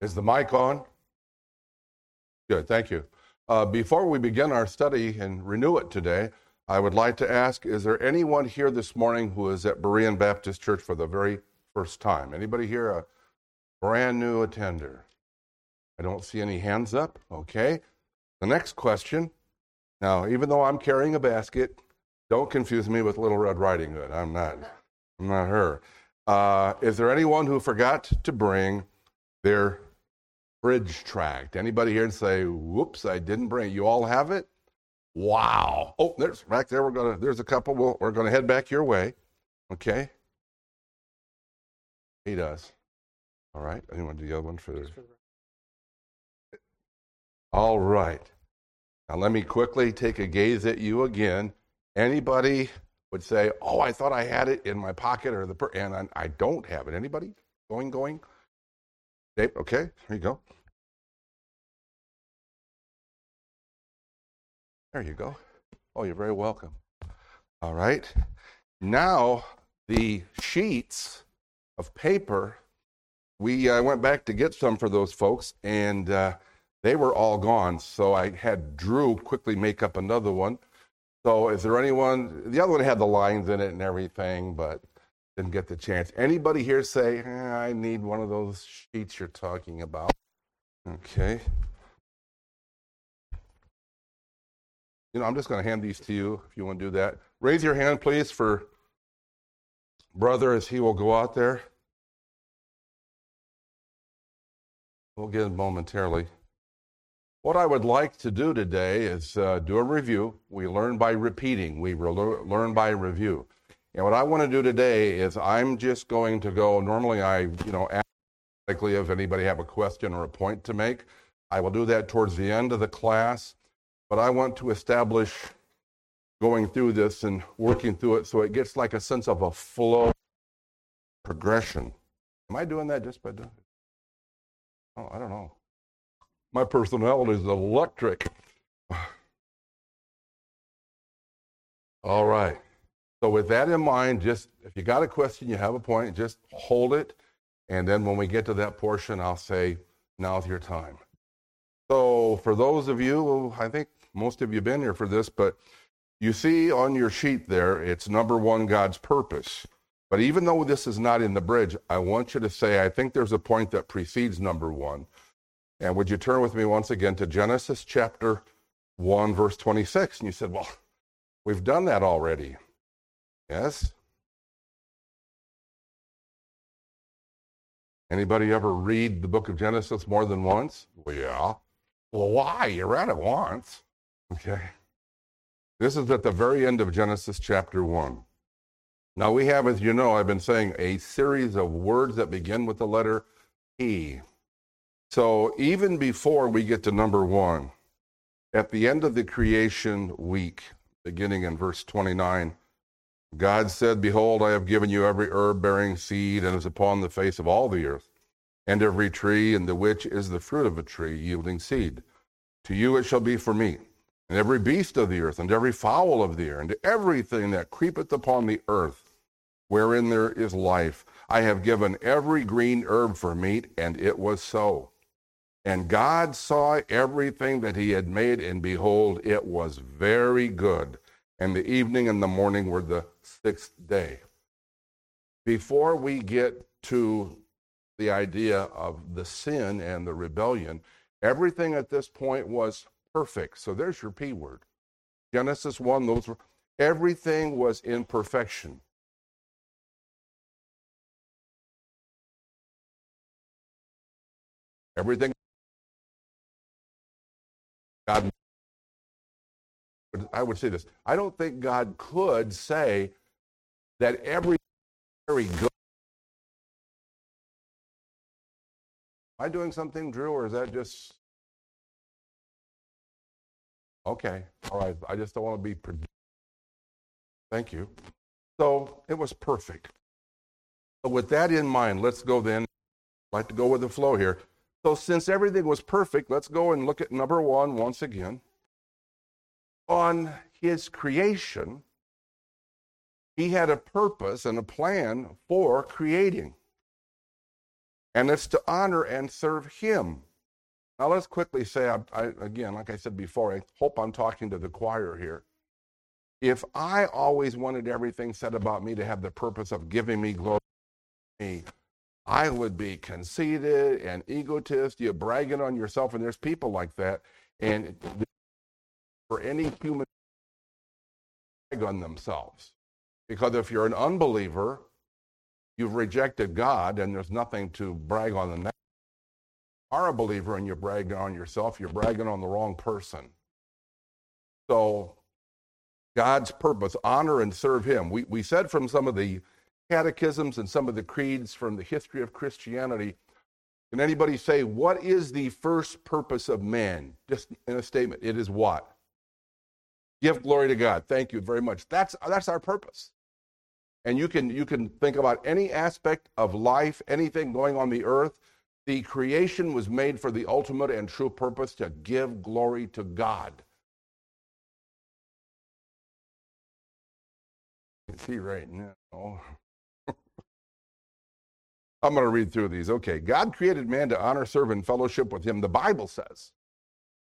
Is the mic on? Good, thank you. Uh, before we begin our study and renew it today, I would like to ask Is there anyone here this morning who is at Berean Baptist Church for the very first time? Anybody here a brand new attender? I don't see any hands up. Okay. The next question. Now, even though I'm carrying a basket, don't confuse me with Little Red Riding Hood. I'm not. I'm not her. Uh, is there anyone who forgot to bring their bridge tract? Anybody here and say, "Whoops, I didn't bring"? it. You all have it. Wow. Oh, there's back there. We're gonna. There's a couple. We'll, we're gonna head back your way. Okay. He does. All right. Anyone do the other one for? The... All right. Now let me quickly take a gaze at you again. Anybody would say, "Oh, I thought I had it in my pocket or the per-, and I, I don't have it." Anybody? Going, going. Dave, okay, here you go. There you go. Oh, you're very welcome. All right. Now the sheets of paper. We uh, went back to get some for those folks, and uh, they were all gone. So I had Drew quickly make up another one so is there anyone, the other one had the lines in it and everything, but didn't get the chance. Anybody here say, eh, I need one of those sheets you're talking about? Okay. You know, I'm just going to hand these to you if you want to do that. Raise your hand, please, for brother as he will go out there. We'll get him momentarily. What I would like to do today is uh, do a review. We learn by repeating, we re- learn by review. And what I want to do today is I'm just going to go, normally I, you know, ask if anybody have a question or a point to make. I will do that towards the end of the class, but I want to establish going through this and working through it so it gets like a sense of a flow progression. Am I doing that just by doing it? Oh, I don't know. My personality is electric. All right. So, with that in mind, just if you got a question, you have a point, just hold it. And then when we get to that portion, I'll say, now's your time. So, for those of you, I think most of you have been here for this, but you see on your sheet there, it's number one, God's purpose. But even though this is not in the bridge, I want you to say, I think there's a point that precedes number one. And would you turn with me once again to Genesis chapter 1, verse 26? And you said, Well, we've done that already. Yes? Anybody ever read the book of Genesis more than once? Well, yeah. Well, why? You read it once. Okay. This is at the very end of Genesis chapter 1. Now, we have, as you know, I've been saying a series of words that begin with the letter E. So even before we get to number one, at the end of the creation week, beginning in verse 29, God said, Behold, I have given you every herb bearing seed and is upon the face of all the earth, and every tree in the which is the fruit of a tree yielding seed. To you it shall be for meat, and every beast of the earth, and every fowl of the air, and everything that creepeth upon the earth, wherein there is life. I have given every green herb for meat, and it was so. And God saw everything that he had made, and behold, it was very good. And the evening and the morning were the sixth day. Before we get to the idea of the sin and the rebellion, everything at this point was perfect. So there's your P word. Genesis 1, those were everything was in perfection. Everything God, I would say this. I don't think God could say that every very good. Am I doing something, Drew, or is that just okay? All right. I just don't want to be. Thank you. So it was perfect. So with that in mind, let's go then. I'd like to go with the flow here. So, since everything was perfect, let's go and look at number one once again. On his creation, he had a purpose and a plan for creating. and it's to honor and serve Him. Now, let's quickly say, I, I, again, like I said before, I hope I'm talking to the choir here. If I always wanted everything said about me to have the purpose of giving me glory, I would be conceited and egotist. You're bragging on yourself, and there's people like that. And for any human brag on themselves. Because if you're an unbeliever, you've rejected God, and there's nothing to brag on the next. Are a believer and you're bragging on yourself, you're bragging on the wrong person. So, God's purpose, honor and serve Him. We, we said from some of the catechisms and some of the creeds from the history of Christianity, can anybody say, what is the first purpose of man? Just in a statement. It is what? Give glory to God. Thank you very much. That's, that's our purpose. And you can, you can think about any aspect of life, anything going on the earth. The creation was made for the ultimate and true purpose to give glory to God. See right now. I'm going to read through these. Okay. God created man to honor, serve, and fellowship with him. The Bible says,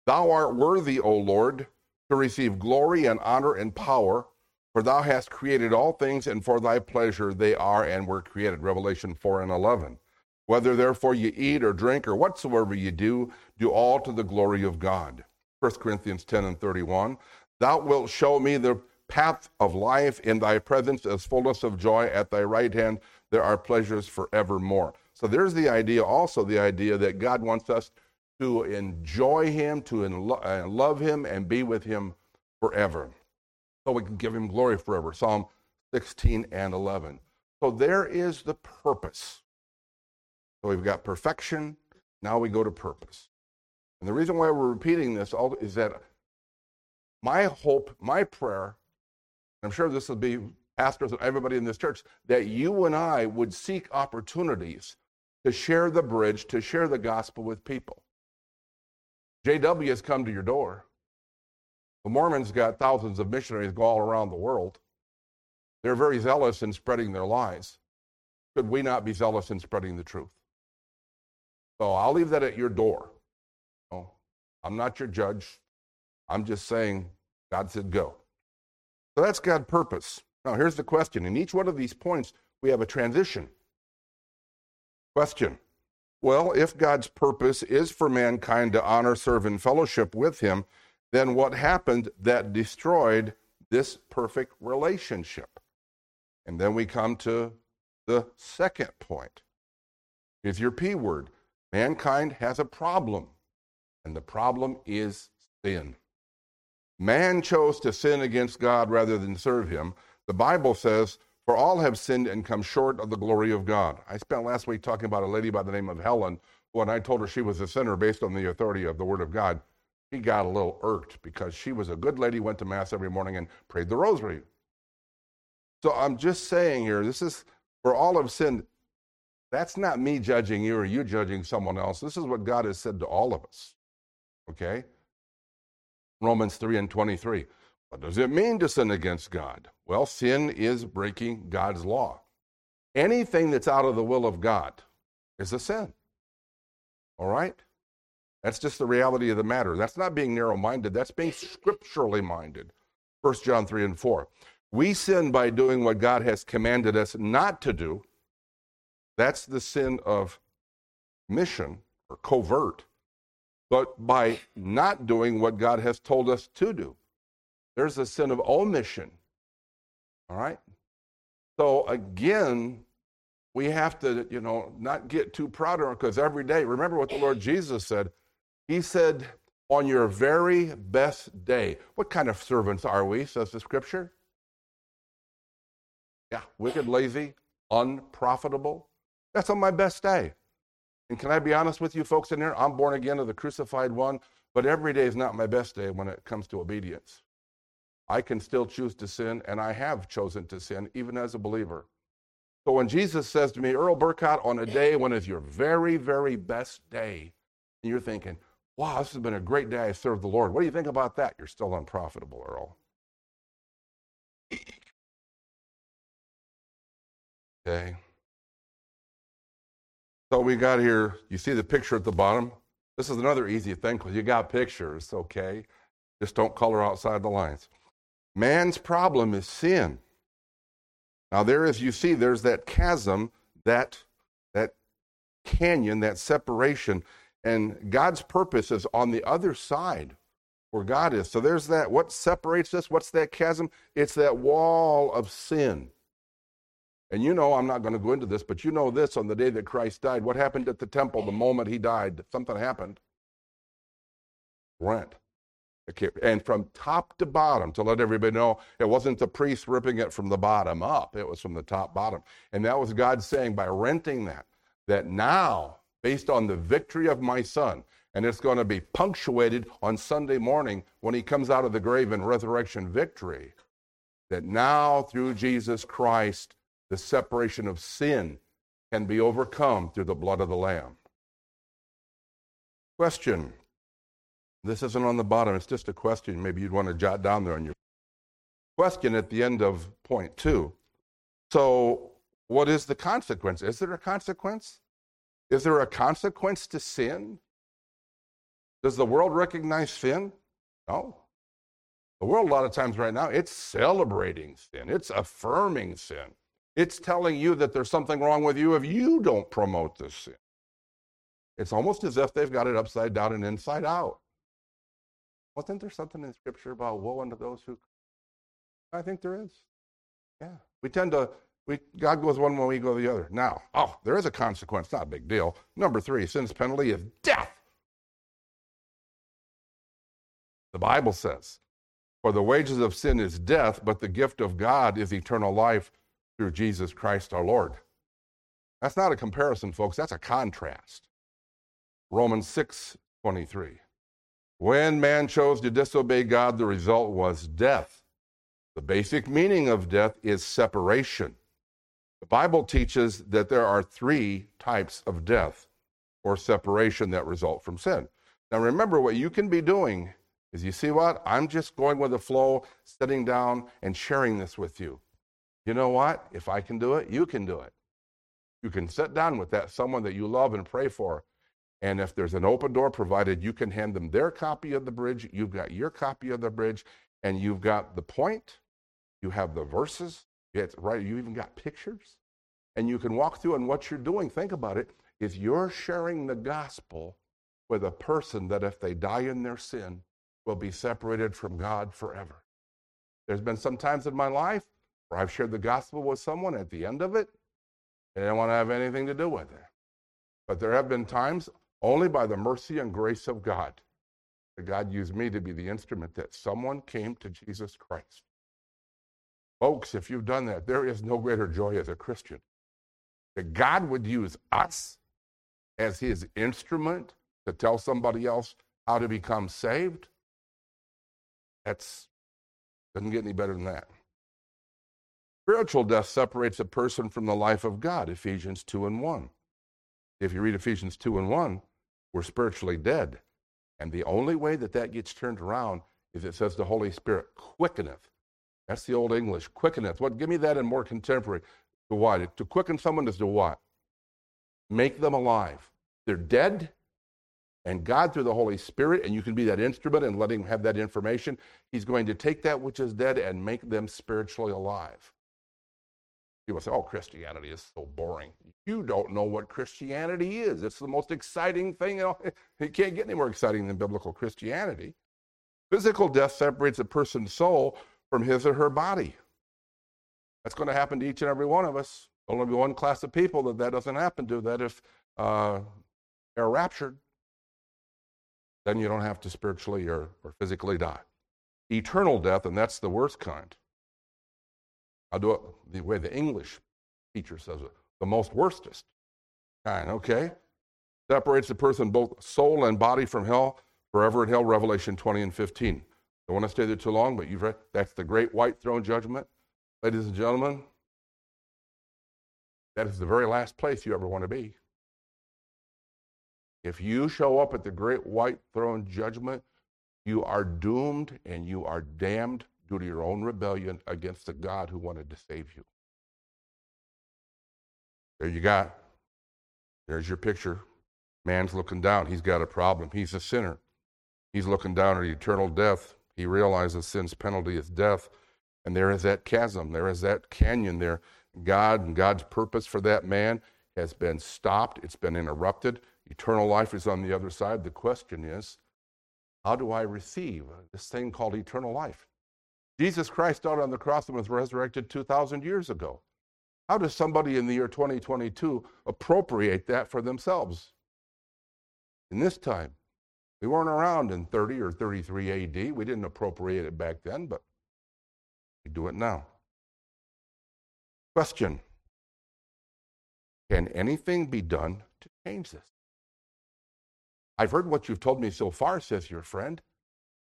Thou art worthy, O Lord, to receive glory and honor and power, for thou hast created all things, and for thy pleasure they are and were created. Revelation 4 and 11. Whether therefore you eat or drink or whatsoever you do, do all to the glory of God. 1 Corinthians 10 and 31. Thou wilt show me the path of life. In thy presence as fullness of joy. At thy right hand there are pleasures forevermore. So there's the idea, also the idea that God wants us to enjoy him, to uh, love him, and be with him forever. So we can give him glory forever. Psalm 16 and 11. So there is the purpose so we've got perfection. Now we go to purpose. And the reason why we're repeating this is that my hope, my prayer, I'm sure this will be pastors and everybody in this church, that you and I would seek opportunities to share the bridge, to share the gospel with people. JW has come to your door. The Mormons got thousands of missionaries go all around the world. They're very zealous in spreading their lies. Should we not be zealous in spreading the truth? So I'll leave that at your door. I'm not your judge. I'm just saying God said go. So that's God's purpose. Now here's the question. In each one of these points, we have a transition. Question. Well, if God's purpose is for mankind to honor, serve, and fellowship with Him, then what happened that destroyed this perfect relationship? And then we come to the second point. Is your P word. Mankind has a problem, and the problem is sin. Man chose to sin against God rather than serve him. The Bible says, For all have sinned and come short of the glory of God. I spent last week talking about a lady by the name of Helen. When I told her she was a sinner based on the authority of the Word of God, she got a little irked because she was a good lady, went to Mass every morning, and prayed the rosary. So I'm just saying here, this is for all have sinned. That's not me judging you or you judging someone else. This is what God has said to all of us. Okay? Romans 3 and 23. What does it mean to sin against God? Well, sin is breaking God's law. Anything that's out of the will of God is a sin. All right? That's just the reality of the matter. That's not being narrow minded, that's being scripturally minded. 1 John 3 and 4. We sin by doing what God has commanded us not to do that's the sin of mission or covert, but by not doing what God has told us to do. There's a sin of omission. All right? So again, we have to, you know, not get too proud of it because every day, remember what the Lord Jesus said. He said, on your very best day. What kind of servants are we, says the scripture? Yeah, wicked, lazy, unprofitable, that's on my best day. And can I be honest with you, folks in here? I'm born again of the crucified one, but every day is not my best day when it comes to obedience. I can still choose to sin, and I have chosen to sin, even as a believer. So when Jesus says to me, Earl Burkott, on a day when it's your very, very best day, and you're thinking, wow, this has been a great day. I served the Lord. What do you think about that? You're still unprofitable, Earl. Okay. So we got here, you see the picture at the bottom? This is another easy thing because you got pictures, okay? Just don't color outside the lines. Man's problem is sin. Now, there, as you see, there's that chasm, that, that canyon, that separation, and God's purpose is on the other side where God is. So there's that. What separates us? What's that chasm? It's that wall of sin. And you know, I'm not going to go into this, but you know this on the day that Christ died. What happened at the temple the moment he died? Something happened. Rent. And from top to bottom, to let everybody know, it wasn't the priest ripping it from the bottom up, it was from the top bottom. And that was God saying by renting that, that now, based on the victory of my son, and it's going to be punctuated on Sunday morning when he comes out of the grave in resurrection victory, that now through Jesus Christ, the separation of sin can be overcome through the blood of the Lamb. Question this isn't on the bottom, it's just a question. Maybe you'd want to jot down there on your question at the end of point two. So, what is the consequence? Is there a consequence? Is there a consequence to sin? Does the world recognize sin? No. The world, a lot of times right now, it's celebrating sin, it's affirming sin. It's telling you that there's something wrong with you if you don't promote this sin. It's almost as if they've got it upside down and inside out. Wasn't there something in Scripture about woe unto those who? I think there is. Yeah, we tend to. We, God goes one way, we go the other. Now, oh, there is a consequence, not a big deal. Number three, sin's penalty is death. The Bible says, For the wages of sin is death, but the gift of God is eternal life through Jesus Christ our Lord. That's not a comparison, folks, that's a contrast. Romans 6 23. When man chose to disobey God, the result was death. The basic meaning of death is separation. The Bible teaches that there are three types of death or separation that result from sin. Now, remember what you can be doing is you see what? I'm just going with the flow, sitting down and sharing this with you. You know what? If I can do it, you can do it. You can sit down with that someone that you love and pray for and if there's an open door provided, you can hand them their copy of the bridge. You've got your copy of the bridge, and you've got the point. You have the verses. It's right. You even got pictures, and you can walk through. And what you're doing, think about it, is you're sharing the gospel with a person that, if they die in their sin, will be separated from God forever. There's been some times in my life where I've shared the gospel with someone. At the end of it, they didn't want to have anything to do with it. But there have been times only by the mercy and grace of God that God used me to be the instrument that someone came to Jesus Christ. Folks, if you've done that, there is no greater joy as a Christian that God would use us as his instrument to tell somebody else how to become saved. That's doesn't get any better than that. Spiritual death separates a person from the life of God, Ephesians 2 and 1. If you read Ephesians 2 and 1, we're spiritually dead. And the only way that that gets turned around is it says the Holy Spirit quickeneth. That's the old English, quickeneth. What? Give me that in more contemporary. To what? To quicken someone is to what? Make them alive. They're dead, and God, through the Holy Spirit, and you can be that instrument and let Him have that information, He's going to take that which is dead and make them spiritually alive. People say, oh, Christianity is so boring. You don't know what Christianity is. It's the most exciting thing. You know, it can't get any more exciting than biblical Christianity. Physical death separates a person's soul from his or her body. That's going to happen to each and every one of us. Only be one class of people that that doesn't happen to. That if uh, they're raptured, then you don't have to spiritually or, or physically die. Eternal death, and that's the worst kind. I'll do it the way the English teacher says it the most worstest kind, okay? Separates the person, both soul and body, from hell, forever in hell, Revelation 20 and 15. Don't want to stay there too long, but you've read that's the great white throne judgment. Ladies and gentlemen, that is the very last place you ever want to be. If you show up at the great white throne judgment, you are doomed and you are damned due to your own rebellion against the God who wanted to save you. There you got There's your picture. Man's looking down. He's got a problem. He's a sinner. He's looking down at eternal death. He realizes sin's penalty is death. And there is that chasm, there is that canyon there. God and God's purpose for that man has been stopped, it's been interrupted. Eternal life is on the other side. The question is, how do I receive this thing called eternal life? Jesus Christ died on the cross and was resurrected 2,000 years ago. How does somebody in the year 2022 appropriate that for themselves? In this time, we weren't around in 30 or 33 AD. We didn't appropriate it back then, but we do it now. Question Can anything be done to change this? I've heard what you've told me so far, says your friend,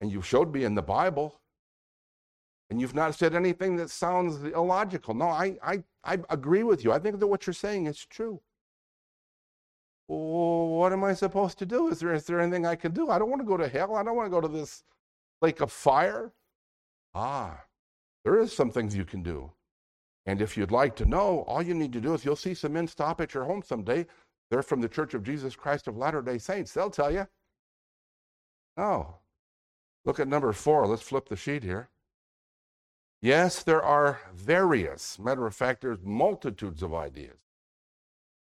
and you've showed me in the Bible, and you've not said anything that sounds illogical. No, I, I, I agree with you. I think that what you're saying is true. What am I supposed to do? Is there, is there anything I can do? I don't want to go to hell. I don't want to go to this lake of fire. Ah, there is some things you can do. And if you'd like to know, all you need to do is you'll see some men stop at your home someday. They're from the Church of Jesus Christ of Latter day Saints. They'll tell you. Oh, look at number four. Let's flip the sheet here. Yes, there are various, matter of fact, there's multitudes of ideas.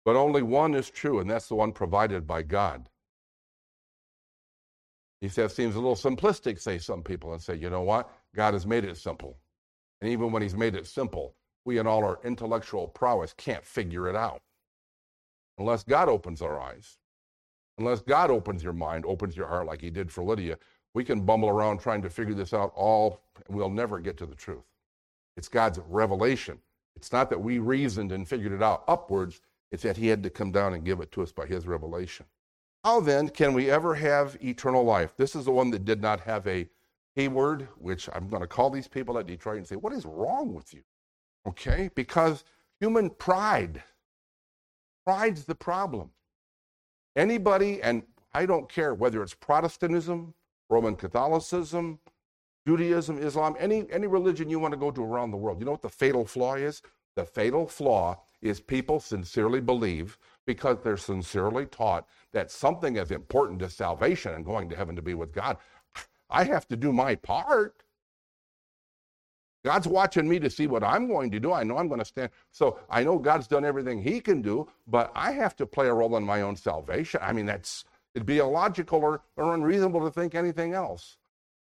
But only one is true, and that's the one provided by God. He says, seems a little simplistic, say some people, and say, you know what? God has made it simple. And even when He's made it simple, we in all our intellectual prowess can't figure it out. Unless God opens our eyes, unless God opens your mind, opens your heart like He did for Lydia, we can bumble around trying to figure this out all, and we'll never get to the truth. It's God's revelation. It's not that we reasoned and figured it out upwards, it's that He had to come down and give it to us by His revelation. How then can we ever have eternal life? This is the one that did not have a keyword, which I'm going to call these people at Detroit and say, What is wrong with you? Okay? Because human pride, pride's the problem. Anybody, and I don't care whether it's Protestantism, Roman Catholicism, Judaism, Islam, any, any religion you want to go to around the world. You know what the fatal flaw is? The fatal flaw is people sincerely believe because they're sincerely taught that something as important as salvation and going to heaven to be with God, I have to do my part. God's watching me to see what I'm going to do. I know I'm going to stand. So I know God's done everything He can do, but I have to play a role in my own salvation. I mean, that's it'd be illogical or, or unreasonable to think anything else.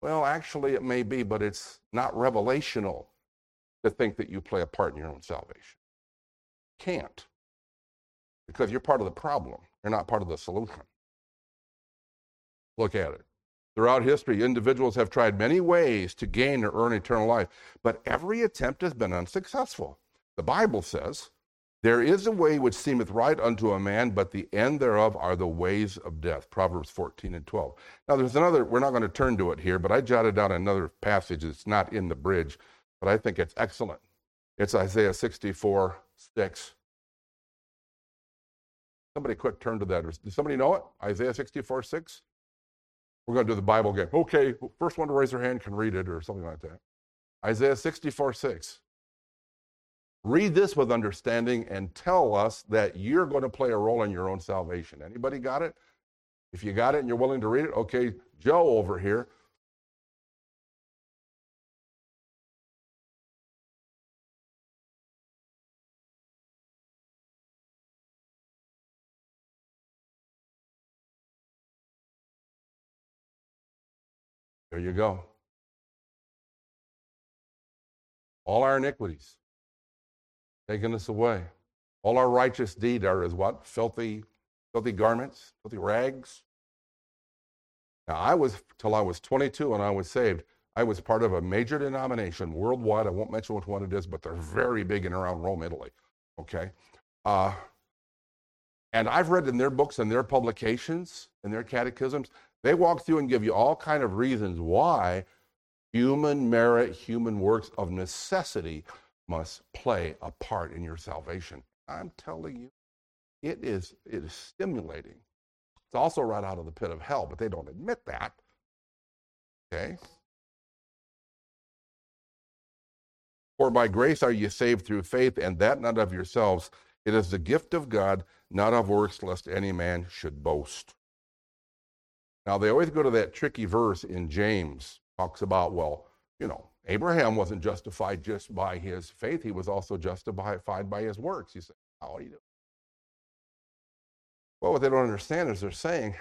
Well, actually, it may be, but it's not revelational to think that you play a part in your own salvation. Can't. Because you're part of the problem. You're not part of the solution. Look at it. Throughout history, individuals have tried many ways to gain or earn eternal life, but every attempt has been unsuccessful. The Bible says, There is a way which seemeth right unto a man, but the end thereof are the ways of death. Proverbs 14 and 12. Now, there's another, we're not going to turn to it here, but I jotted down another passage that's not in the bridge, but I think it's excellent. It's Isaiah 64 6. Somebody quick turn to that. Does somebody know it? Isaiah 64 6? We're going to do the Bible game. Okay, first one to raise their hand can read it or something like that. Isaiah 64 6. Read this with understanding and tell us that you're going to play a role in your own salvation. Anybody got it? If you got it and you're willing to read it, okay, Joe over here. There you go. All our iniquities taken us away. All our righteous deed are as what? Filthy, filthy garments, filthy rags. Now I was till I was 22 and I was saved. I was part of a major denomination worldwide. I won't mention which one it is, but they're very big in around Rome, Italy. Okay. Uh, and I've read in their books and their publications and their catechisms they walk through and give you all kind of reasons why human merit, human works of necessity must play a part in your salvation. I'm telling you, it is, it is stimulating. It's also right out of the pit of hell, but they don't admit that. Okay? For by grace are you saved through faith, and that not of yourselves. It is the gift of God, not of works, lest any man should boast. Now, they always go to that tricky verse in James, talks about, well, you know, Abraham wasn't justified just by his faith, he was also justified by his works. You say, how do you do? Well, what they don't understand is they're saying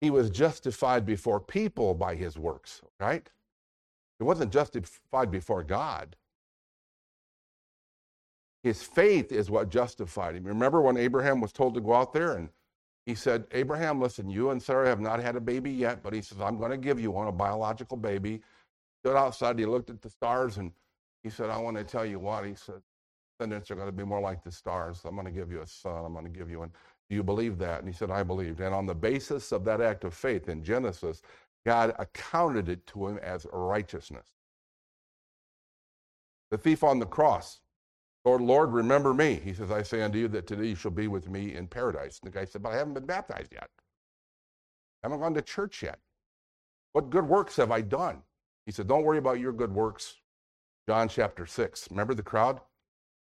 he was justified before people by his works, right? He wasn't justified before God. His faith is what justified him. Remember when Abraham was told to go out there and he said, Abraham, listen, you and Sarah have not had a baby yet, but he says, I'm going to give you one, a biological baby. Stood outside, he looked at the stars, and he said, I want to tell you what. He said, descendants are going to be more like the stars. I'm going to give you a son. I'm going to give you one. Do you believe that? And he said, I believed. And on the basis of that act of faith in Genesis, God accounted it to him as righteousness. The thief on the cross, Lord, Lord, remember me. He says, I say unto you that today you shall be with me in paradise. And the guy said, But I haven't been baptized yet. I haven't gone to church yet. What good works have I done? He said, Don't worry about your good works. John chapter 6. Remember the crowd?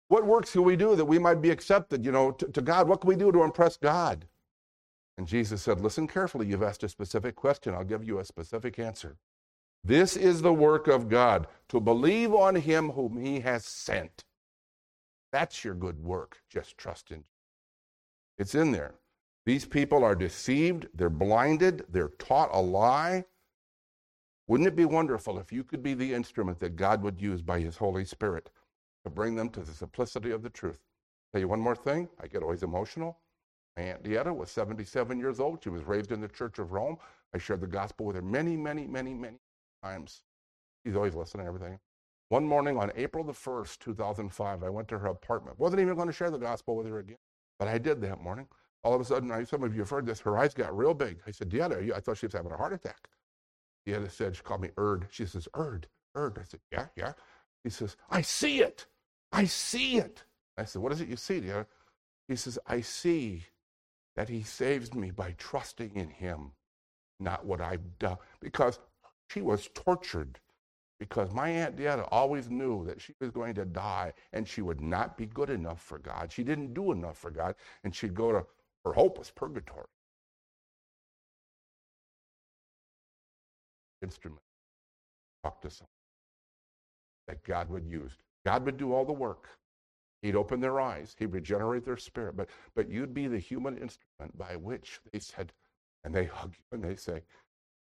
What works can we do that we might be accepted, you know, to, to God? What can we do to impress God? And Jesus said, Listen carefully. You've asked a specific question. I'll give you a specific answer. This is the work of God, to believe on him whom he has sent. That's your good work. Just trust in. It's in there. These people are deceived, they're blinded, they're taught a lie. Wouldn't it be wonderful if you could be the instrument that God would use by His Holy Spirit to bring them to the simplicity of the truth? Tell you one more thing, I get always emotional. My Aunt Dieta was 77 years old. She was raised in the Church of Rome. I shared the gospel with her many, many, many, many times. She's always listening to everything. One morning on April the 1st, 2005, I went to her apartment. Wasn't even going to share the gospel with her again, but I did that morning. All of a sudden, I, some of you have heard this, her eyes got real big. I said, Dieta, I thought she was having a heart attack. Dieta said, she called me Erd. She says, Erd, Erd. I said, yeah, yeah. He says, I see it. I see it. I said, what is it you see, Dieta? He says, I see that he saves me by trusting in him, not what I've done. Because she was tortured because my Aunt Dieta always knew that she was going to die and she would not be good enough for God. She didn't do enough for God, and she'd go to her hopeless purgatory. Instrument. Talk to someone that God would use. God would do all the work. He'd open their eyes. He'd regenerate their spirit. But, but you'd be the human instrument by which they said, and they hug you and they say,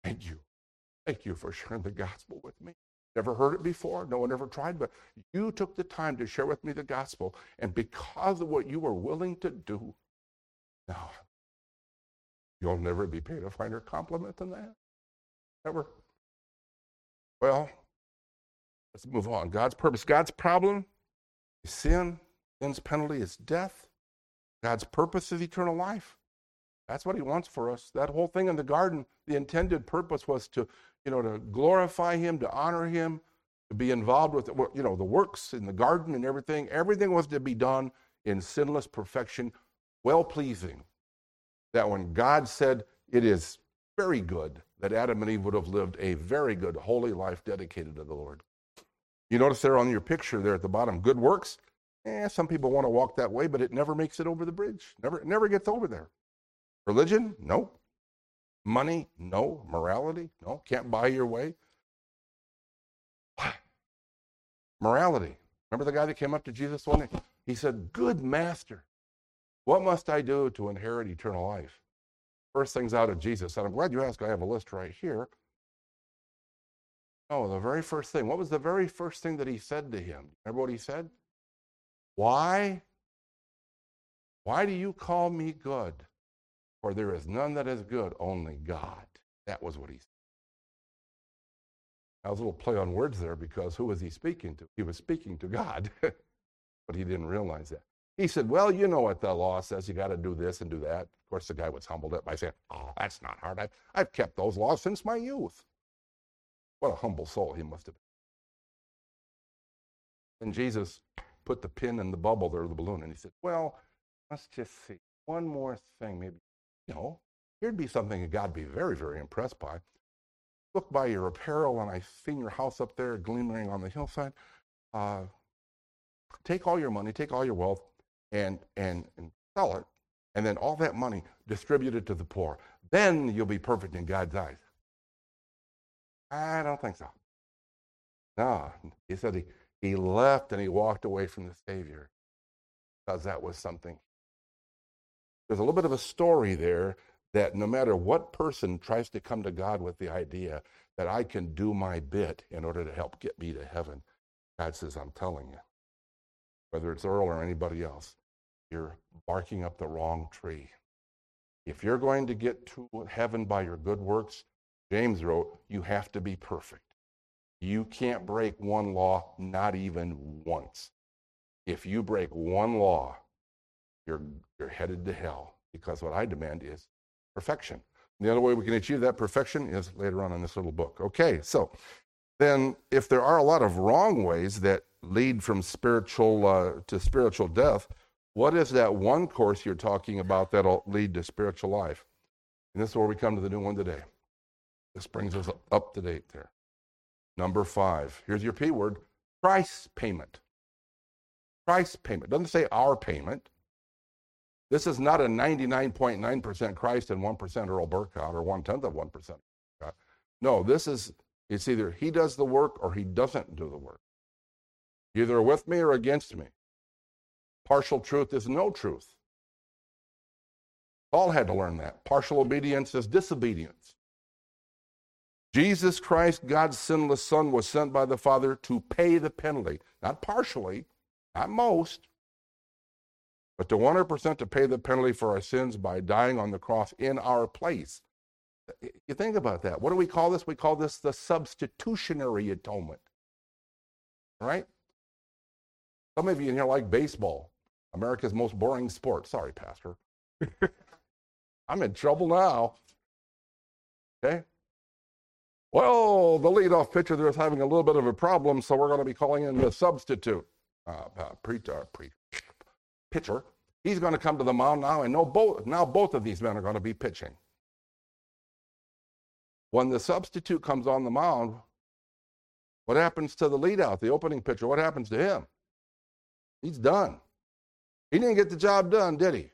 Thank you. Thank you for sharing the gospel with me. Never heard it before. No one ever tried, but you took the time to share with me the gospel. And because of what you were willing to do, now you'll never be paid a finer compliment than that. Never. Well, let's move on. God's purpose, God's problem is sin. Sin's penalty is death. God's purpose is eternal life. That's what he wants for us. That whole thing in the garden, the intended purpose was to you know, to glorify him, to honor him, to be involved with, you know, the works in the garden and everything. Everything was to be done in sinless perfection, well pleasing. That when God said it is very good, that Adam and Eve would have lived a very good, holy life dedicated to the Lord. You notice there on your picture there at the bottom, good works. Eh, some people want to walk that way, but it never makes it over the bridge. Never, never gets over there. Religion? Nope. Money? No. Morality? No. Can't buy your way. Morality. Remember the guy that came up to Jesus one day? He said, Good master, what must I do to inherit eternal life? First things out of Jesus. And I'm glad you asked. I have a list right here. Oh, the very first thing. What was the very first thing that he said to him? Remember what he said? Why? Why do you call me good? For there is none that is good, only God. That was what he said. That was a little play on words there because who was he speaking to? He was speaking to God, but he didn't realize that. He said, Well, you know what the law says. You got to do this and do that. Course, the guy was humbled by saying, Oh, that's not hard. I've, I've kept those laws since my youth. What a humble soul he must have been. And Jesus put the pin in the bubble there, the balloon, and he said, Well, let's just see. One more thing, maybe you know, here'd be something that God'd be very, very impressed by. Look by your apparel, and I've seen your house up there gleaming on the hillside. Uh, take all your money, take all your wealth, and, and, and sell it, and then all that money distributed to the poor. Then you'll be perfect in God's eyes. I don't think so. No, he said he, he left and he walked away from the Savior because that was something. There's a little bit of a story there that no matter what person tries to come to God with the idea that I can do my bit in order to help get me to heaven, God says, I'm telling you, whether it's Earl or anybody else, you're barking up the wrong tree. If you're going to get to heaven by your good works, James wrote, you have to be perfect. You can't break one law, not even once. If you break one law, you're, you're headed to hell because what I demand is perfection. The other way we can achieve that perfection is later on in this little book. Okay, so then if there are a lot of wrong ways that lead from spiritual uh, to spiritual death, what is that one course you're talking about that'll lead to spiritual life? And this is where we come to the new one today. This brings us up to date there. Number five. Here's your P word price payment. Price payment. Doesn't say our payment. This is not a 99.9% Christ and 1% Earl Burkout or one tenth of 1%. No, this is, it's either he does the work or he doesn't do the work. Either with me or against me. Partial truth is no truth. Paul had to learn that. Partial obedience is disobedience. Jesus Christ, God's sinless Son, was sent by the Father to pay the penalty, not partially, not most, but to 100% to pay the penalty for our sins by dying on the cross in our place. You think about that. What do we call this? We call this the substitutionary atonement. Right? Some of you in here like baseball, America's most boring sport. Sorry, Pastor. I'm in trouble now. Okay? Well, the leadoff pitcher there is having a little bit of a problem, so we're going to be calling in the substitute uh, uh, pre, uh, pre, pitcher. He's going to come to the mound now, and no, both, now both of these men are going to be pitching. When the substitute comes on the mound, what happens to the leadout, the opening pitcher? What happens to him? He's done. He didn't get the job done, did he?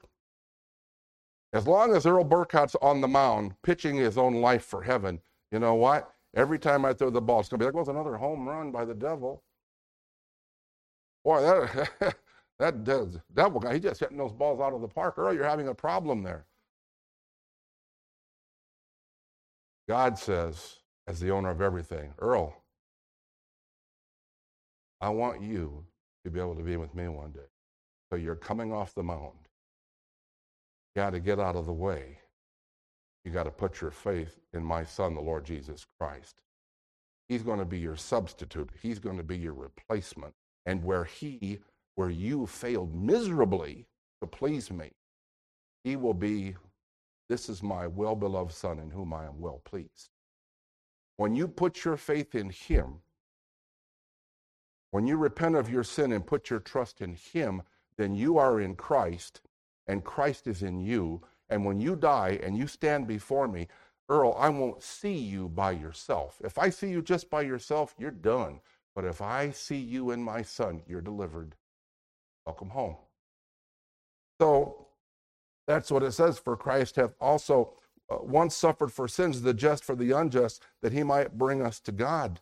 As long as Earl Burkout's on the mound, pitching his own life for heaven, you know what? Every time I throw the ball, it's going to be like, well, it's another home run by the devil. Boy, that, that devil guy, he just hitting those balls out of the park. Earl, you're having a problem there. God says, as the owner of everything, Earl, I want you to be able to be with me one day. So you're coming off the mound. You got to get out of the way you got to put your faith in my son, the Lord Jesus Christ. He's going to be your substitute. He's going to be your replacement. And where he, where you failed miserably to please me, he will be, this is my well beloved son in whom I am well pleased. When you put your faith in him, when you repent of your sin and put your trust in him, then you are in Christ and Christ is in you and when you die and you stand before me, Earl, I won't see you by yourself. If I see you just by yourself, you're done. But if I see you in my son, you're delivered. Welcome home. So that's what it says. For Christ hath also uh, once suffered for sins, the just for the unjust, that he might bring us to God.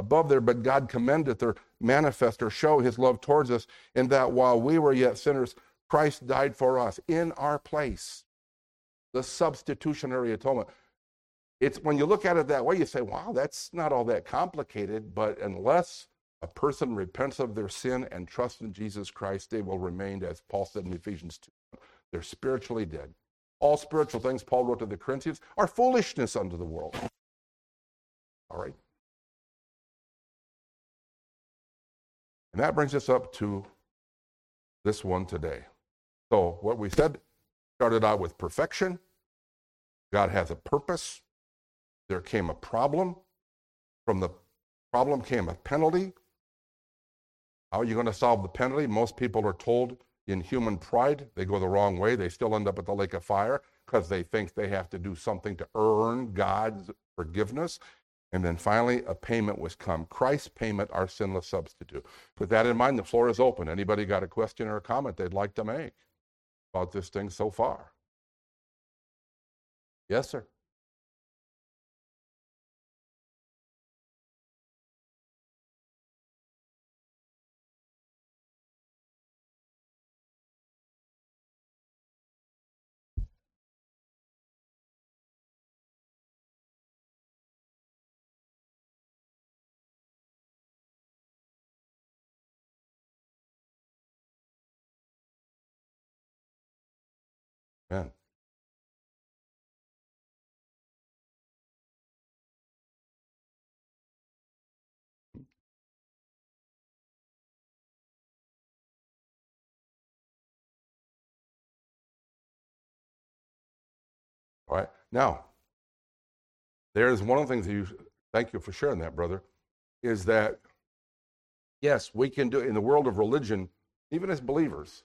Above there, but God commendeth or manifest or show his love towards us in that while we were yet sinners, Christ died for us in our place. The substitutionary atonement. It's when you look at it that way, you say, wow, that's not all that complicated. But unless a person repents of their sin and trusts in Jesus Christ, they will remain, as Paul said in Ephesians 2, they're spiritually dead. All spiritual things, Paul wrote to the Corinthians, are foolishness unto the world. All right? And that brings us up to this one today. So, what we said started out with perfection. God has a purpose. There came a problem. From the problem came a penalty. How are you going to solve the penalty? Most people are told in human pride, they go the wrong way. They still end up at the lake of fire because they think they have to do something to earn God's forgiveness. And then finally, a payment was come. Christ's payment, our sinless substitute. With that in mind, the floor is open. Anybody got a question or a comment they'd like to make? about this thing so far. Yes, sir. Now, there's one of the things you, thank you for sharing that, brother, is that, yes, we can do, in the world of religion, even as believers,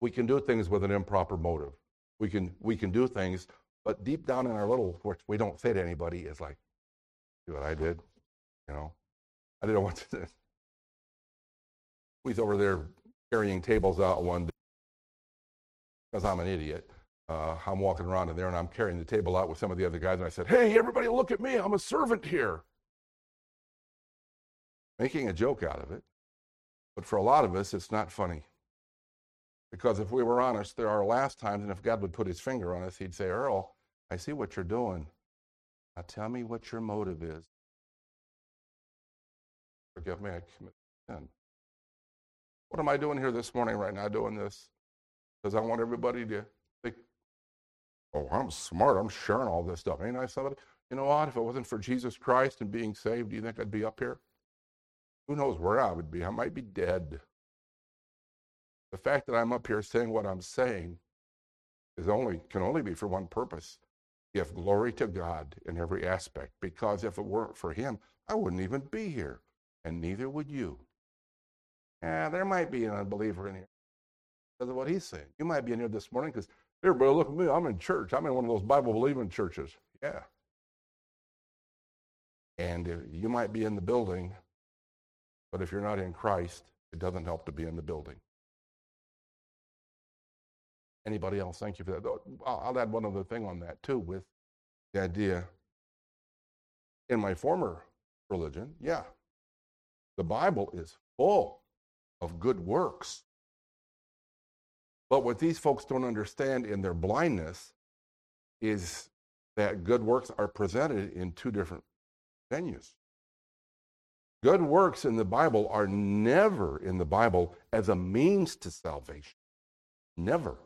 we can do things with an improper motive. We can, we can do things, but deep down in our little, which we don't fit anybody, is like, see what I did? You know, I didn't want to. Was over there carrying tables out one day because I'm an idiot uh, I'm walking around in there and I'm carrying the table out with some of the other guys, and I said, Hey, everybody, look at me. I'm a servant here. Making a joke out of it. But for a lot of us, it's not funny. Because if we were honest, there are last times, and if God would put his finger on us, he'd say, Earl, I see what you're doing. Now tell me what your motive is. Forgive me, I commit sin. What am I doing here this morning right now doing this? Because I want everybody to Oh, I'm smart. I'm sharing all this stuff. Ain't I somebody? You know what? If it wasn't for Jesus Christ and being saved, do you think I'd be up here? Who knows where I would be? I might be dead. The fact that I'm up here saying what I'm saying is only can only be for one purpose. Give glory to God in every aspect. Because if it weren't for him, I wouldn't even be here. And neither would you. Yeah, there might be an unbeliever in here because of what he's saying. You might be in here this morning because Everybody, look at me. I'm in church. I'm in one of those Bible believing churches. Yeah. And you might be in the building, but if you're not in Christ, it doesn't help to be in the building. Anybody else? Thank you for that. I'll add one other thing on that too with the idea. In my former religion, yeah, the Bible is full of good works. But what these folks don't understand in their blindness is that good works are presented in two different venues. Good works in the Bible are never in the Bible as a means to salvation. Never.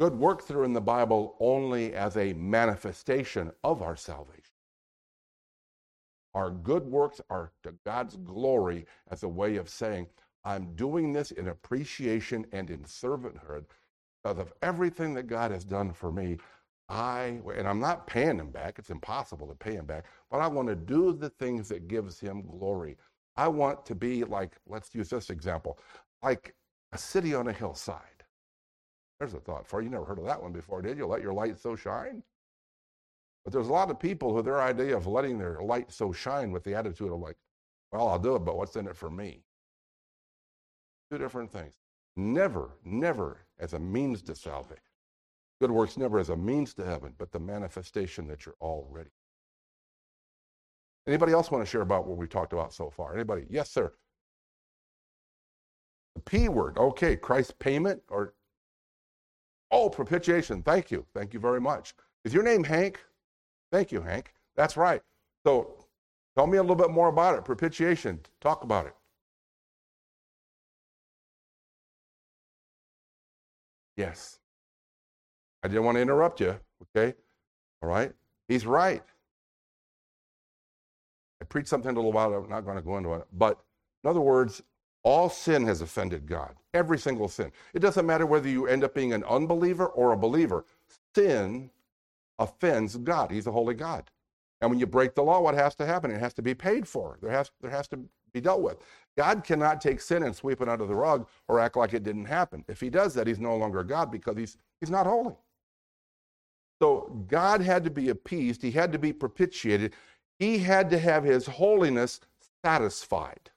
Good works are in the Bible only as a manifestation of our salvation. Our good works are to God's glory as a way of saying, I'm doing this in appreciation and in servanthood because of everything that God has done for me. I and I'm not paying him back. It's impossible to pay him back, but I want to do the things that gives him glory. I want to be like let's use this example, like a city on a hillside. There's a thought for you. You never heard of that one before, did you? Let your light so shine. But there's a lot of people who their idea of letting their light so shine with the attitude of like, well, I'll do it, but what's in it for me? Two different things. Never, never as a means to salvation. Good works never as a means to heaven, but the manifestation that you're already. Anybody else want to share about what we talked about so far? Anybody? Yes, sir. The P word. Okay, Christ's payment or oh, propitiation. Thank you. Thank you very much. Is your name Hank? Thank you, Hank. That's right. So tell me a little bit more about it. Propitiation. Talk about it. Yes. I didn't want to interrupt you, okay? All right? He's right. I preached something a little while I'm not going to go into it. But in other words, all sin has offended God. Every single sin. It doesn't matter whether you end up being an unbeliever or a believer. Sin offends God. He's a holy God. And when you break the law, what has to happen? It has to be paid for. There has, there has to be dealt with. God cannot take sin and sweep it under the rug or act like it didn't happen. If he does that, he's no longer God because he's, he's not holy. So God had to be appeased, he had to be propitiated, he had to have his holiness satisfied.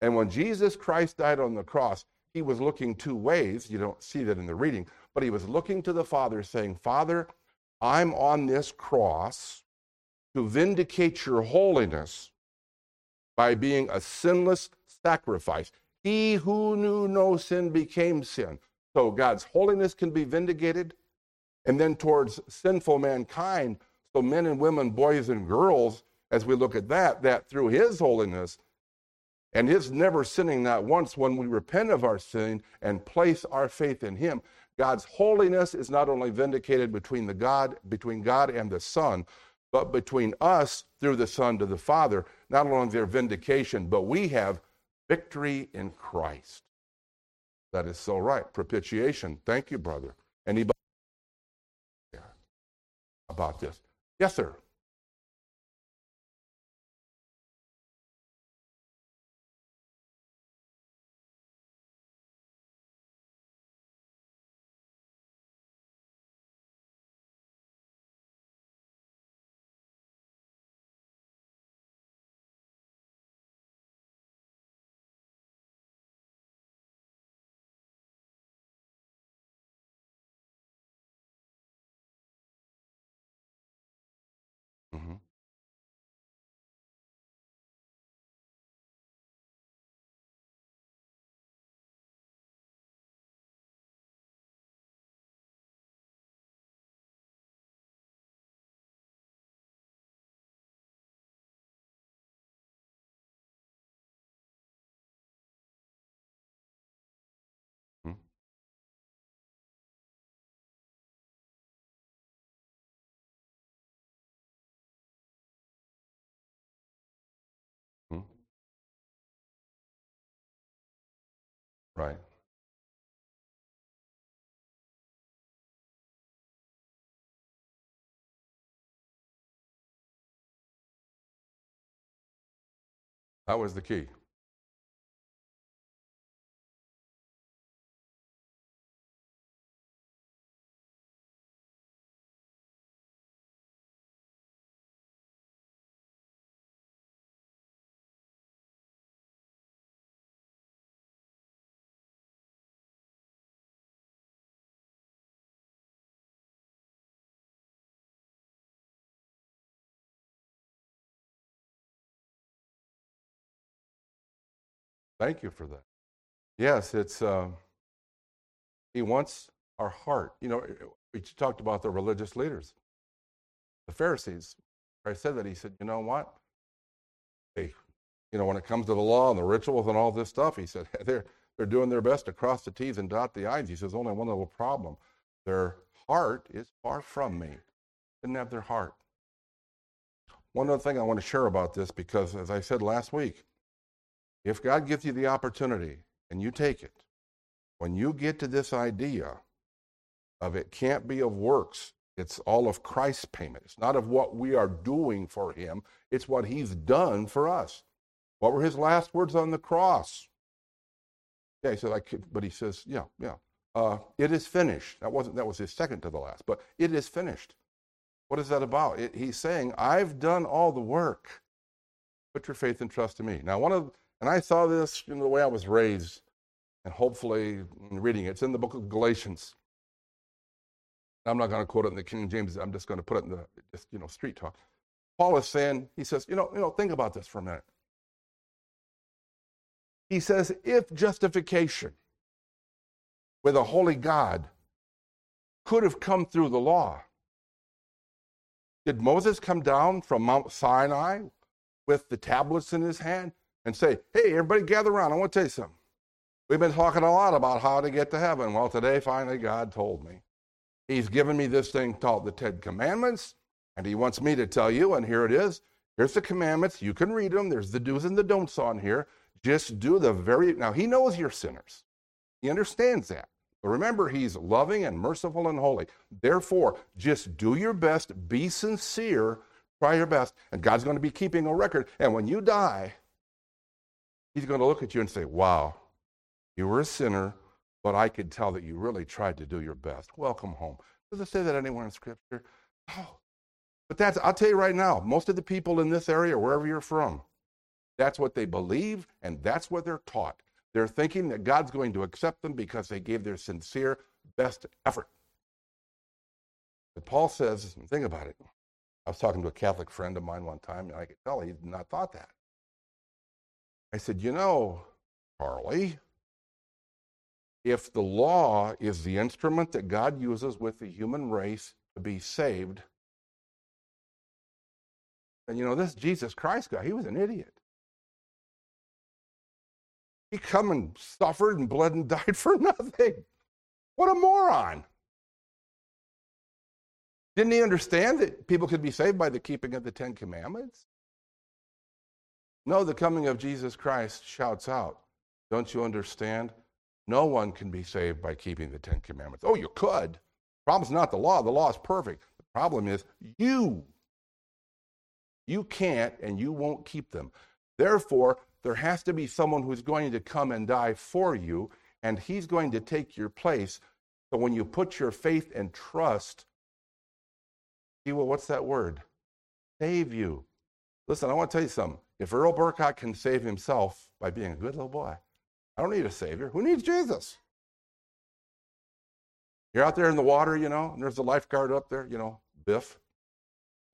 And when Jesus Christ died on the cross, he was looking two ways. You don't see that in the reading, but he was looking to the Father, saying, Father, I'm on this cross to vindicate your holiness by being a sinless sacrifice. He who knew no sin became sin. So God's holiness can be vindicated. And then towards sinful mankind, so men and women, boys and girls, as we look at that, that through his holiness and his never sinning not once, when we repent of our sin and place our faith in him, God's holiness is not only vindicated between the God, between God and the Son, but between us through the Son to the Father. Not only their vindication, but we have victory in Christ. That is so right. Propitiation. Thank you, brother. Anybody about this? Yes, sir. Right. That was the key. Thank you for that. Yes, it's uh, he wants our heart. You know, we talked about the religious leaders, the Pharisees. I said that he said, you know what? They, you know, when it comes to the law and the rituals and all this stuff, he said they're they're doing their best to cross the T's and dot the I's. He says only one little problem: their heart is far from me. Didn't have their heart. One other thing I want to share about this, because as I said last week, if God gives you the opportunity and you take it, when you get to this idea of it can't be of works, it's all of Christ's payment. It's not of what we are doing for him, it's what he's done for us. What were his last words on the cross? Yeah, he said, I but he says, yeah, yeah. Uh, it is finished. That wasn't that was his second to the last, but it is finished. What is that about? It, he's saying, I've done all the work. Put your faith and trust in me. Now, one of and I saw this in the way I was raised, and hopefully in reading it. It's in the book of Galatians. I'm not going to quote it in the King James. I'm just going to put it in the just you know street talk. Paul is saying, he says, you know, you know, think about this for a minute. He says, if justification with a holy God could have come through the law, did Moses come down from Mount Sinai with the tablets in his hand? And say, hey, everybody gather around. I want to tell you something. We've been talking a lot about how to get to heaven. Well, today, finally, God told me. He's given me this thing called the Ten Commandments, and He wants me to tell you, and here it is. Here's the commandments. You can read them. There's the do's and the don'ts on here. Just do the very. Now, He knows you're sinners, He understands that. But remember, He's loving and merciful and holy. Therefore, just do your best, be sincere, try your best, and God's going to be keeping a record. And when you die, He's going to look at you and say, Wow, you were a sinner, but I could tell that you really tried to do your best. Welcome home. Does it say that anywhere in Scripture? Oh. But that's, I'll tell you right now, most of the people in this area, wherever you're from, that's what they believe and that's what they're taught. They're thinking that God's going to accept them because they gave their sincere best effort. But Paul says, think about it. I was talking to a Catholic friend of mine one time, and I could tell he had not thought that. I said, You know, Charlie, if the law is the instrument that God uses with the human race to be saved, then you know, this Jesus Christ guy, he was an idiot. He come and suffered and bled and died for nothing. What a moron. Didn't he understand that people could be saved by the keeping of the Ten Commandments? No, the coming of Jesus Christ shouts out, Don't you understand? No one can be saved by keeping the Ten Commandments. Oh, you could. The problem's not the law. The law is perfect. The problem is you. You can't and you won't keep them. Therefore, there has to be someone who's going to come and die for you, and he's going to take your place. So when you put your faith and trust, he will, what's that word? Save you. Listen, I want to tell you something. If Earl Burkott can save himself by being a good little boy, I don't need a savior. Who needs Jesus? You're out there in the water, you know, and there's a lifeguard up there, you know, Biff,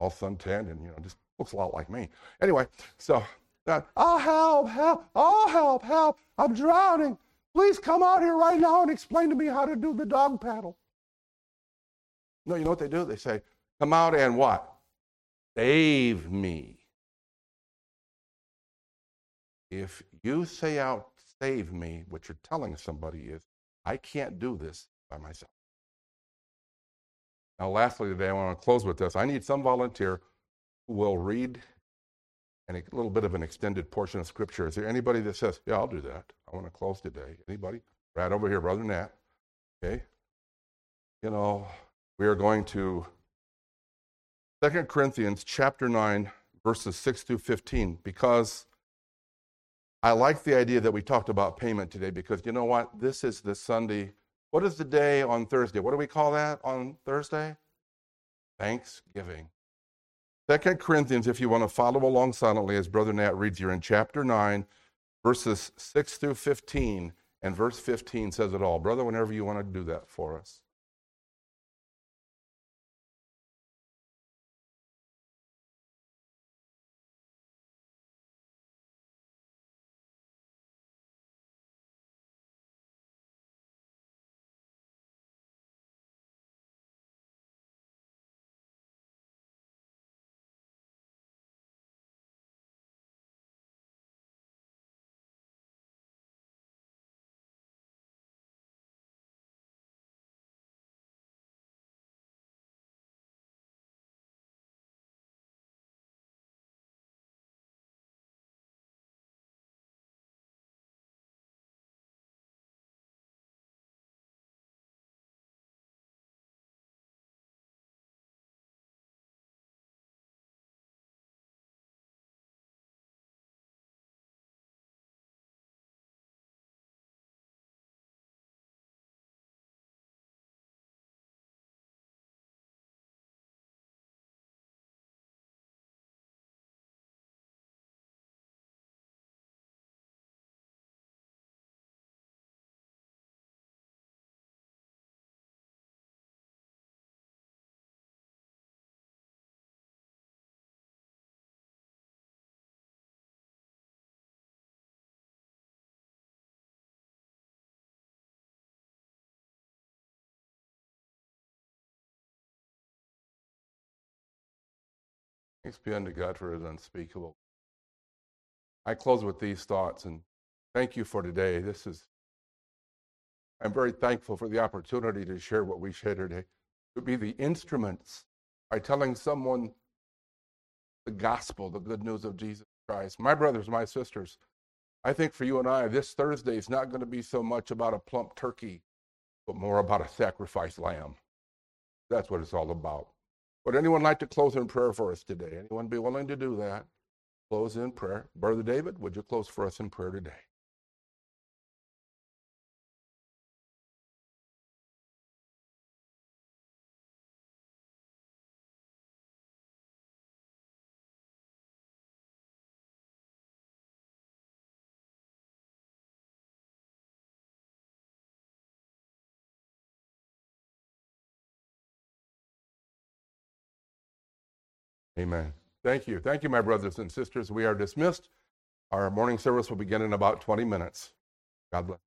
all suntanned and, you know, just looks a lot like me. Anyway, so, uh, oh, help, help, oh, help, help, I'm drowning. Please come out here right now and explain to me how to do the dog paddle. No, you know what they do? They say, come out and what? Save me. If you say out, save me, what you're telling somebody is, I can't do this by myself. Now, lastly, today, I want to close with this. I need some volunteer who will read and a little bit of an extended portion of Scripture. Is there anybody that says, Yeah, I'll do that? I want to close today. Anybody? Right over here, Brother Nat. Okay. You know, we are going to 2 Corinthians chapter 9, verses 6 through 15, because I like the idea that we talked about payment today because you know what? This is the Sunday. What is the day on Thursday? What do we call that on Thursday? Thanksgiving. Second Corinthians, if you want to follow along silently as Brother Nat reads here in chapter 9, verses 6 through 15, and verse 15 says it all. Brother, whenever you want to do that for us. Thanks be unto God for his unspeakable. I close with these thoughts and thank you for today. This is, I'm very thankful for the opportunity to share what we share today, to be the instruments by telling someone the gospel, the good news of Jesus Christ. My brothers, my sisters, I think for you and I, this Thursday is not going to be so much about a plump turkey, but more about a sacrificed lamb. That's what it's all about. Would anyone like to close in prayer for us today? Anyone be willing to do that? Close in prayer. Brother David, would you close for us in prayer today? Amen. Thank you. Thank you, my brothers and sisters. We are dismissed. Our morning service will begin in about 20 minutes. God bless.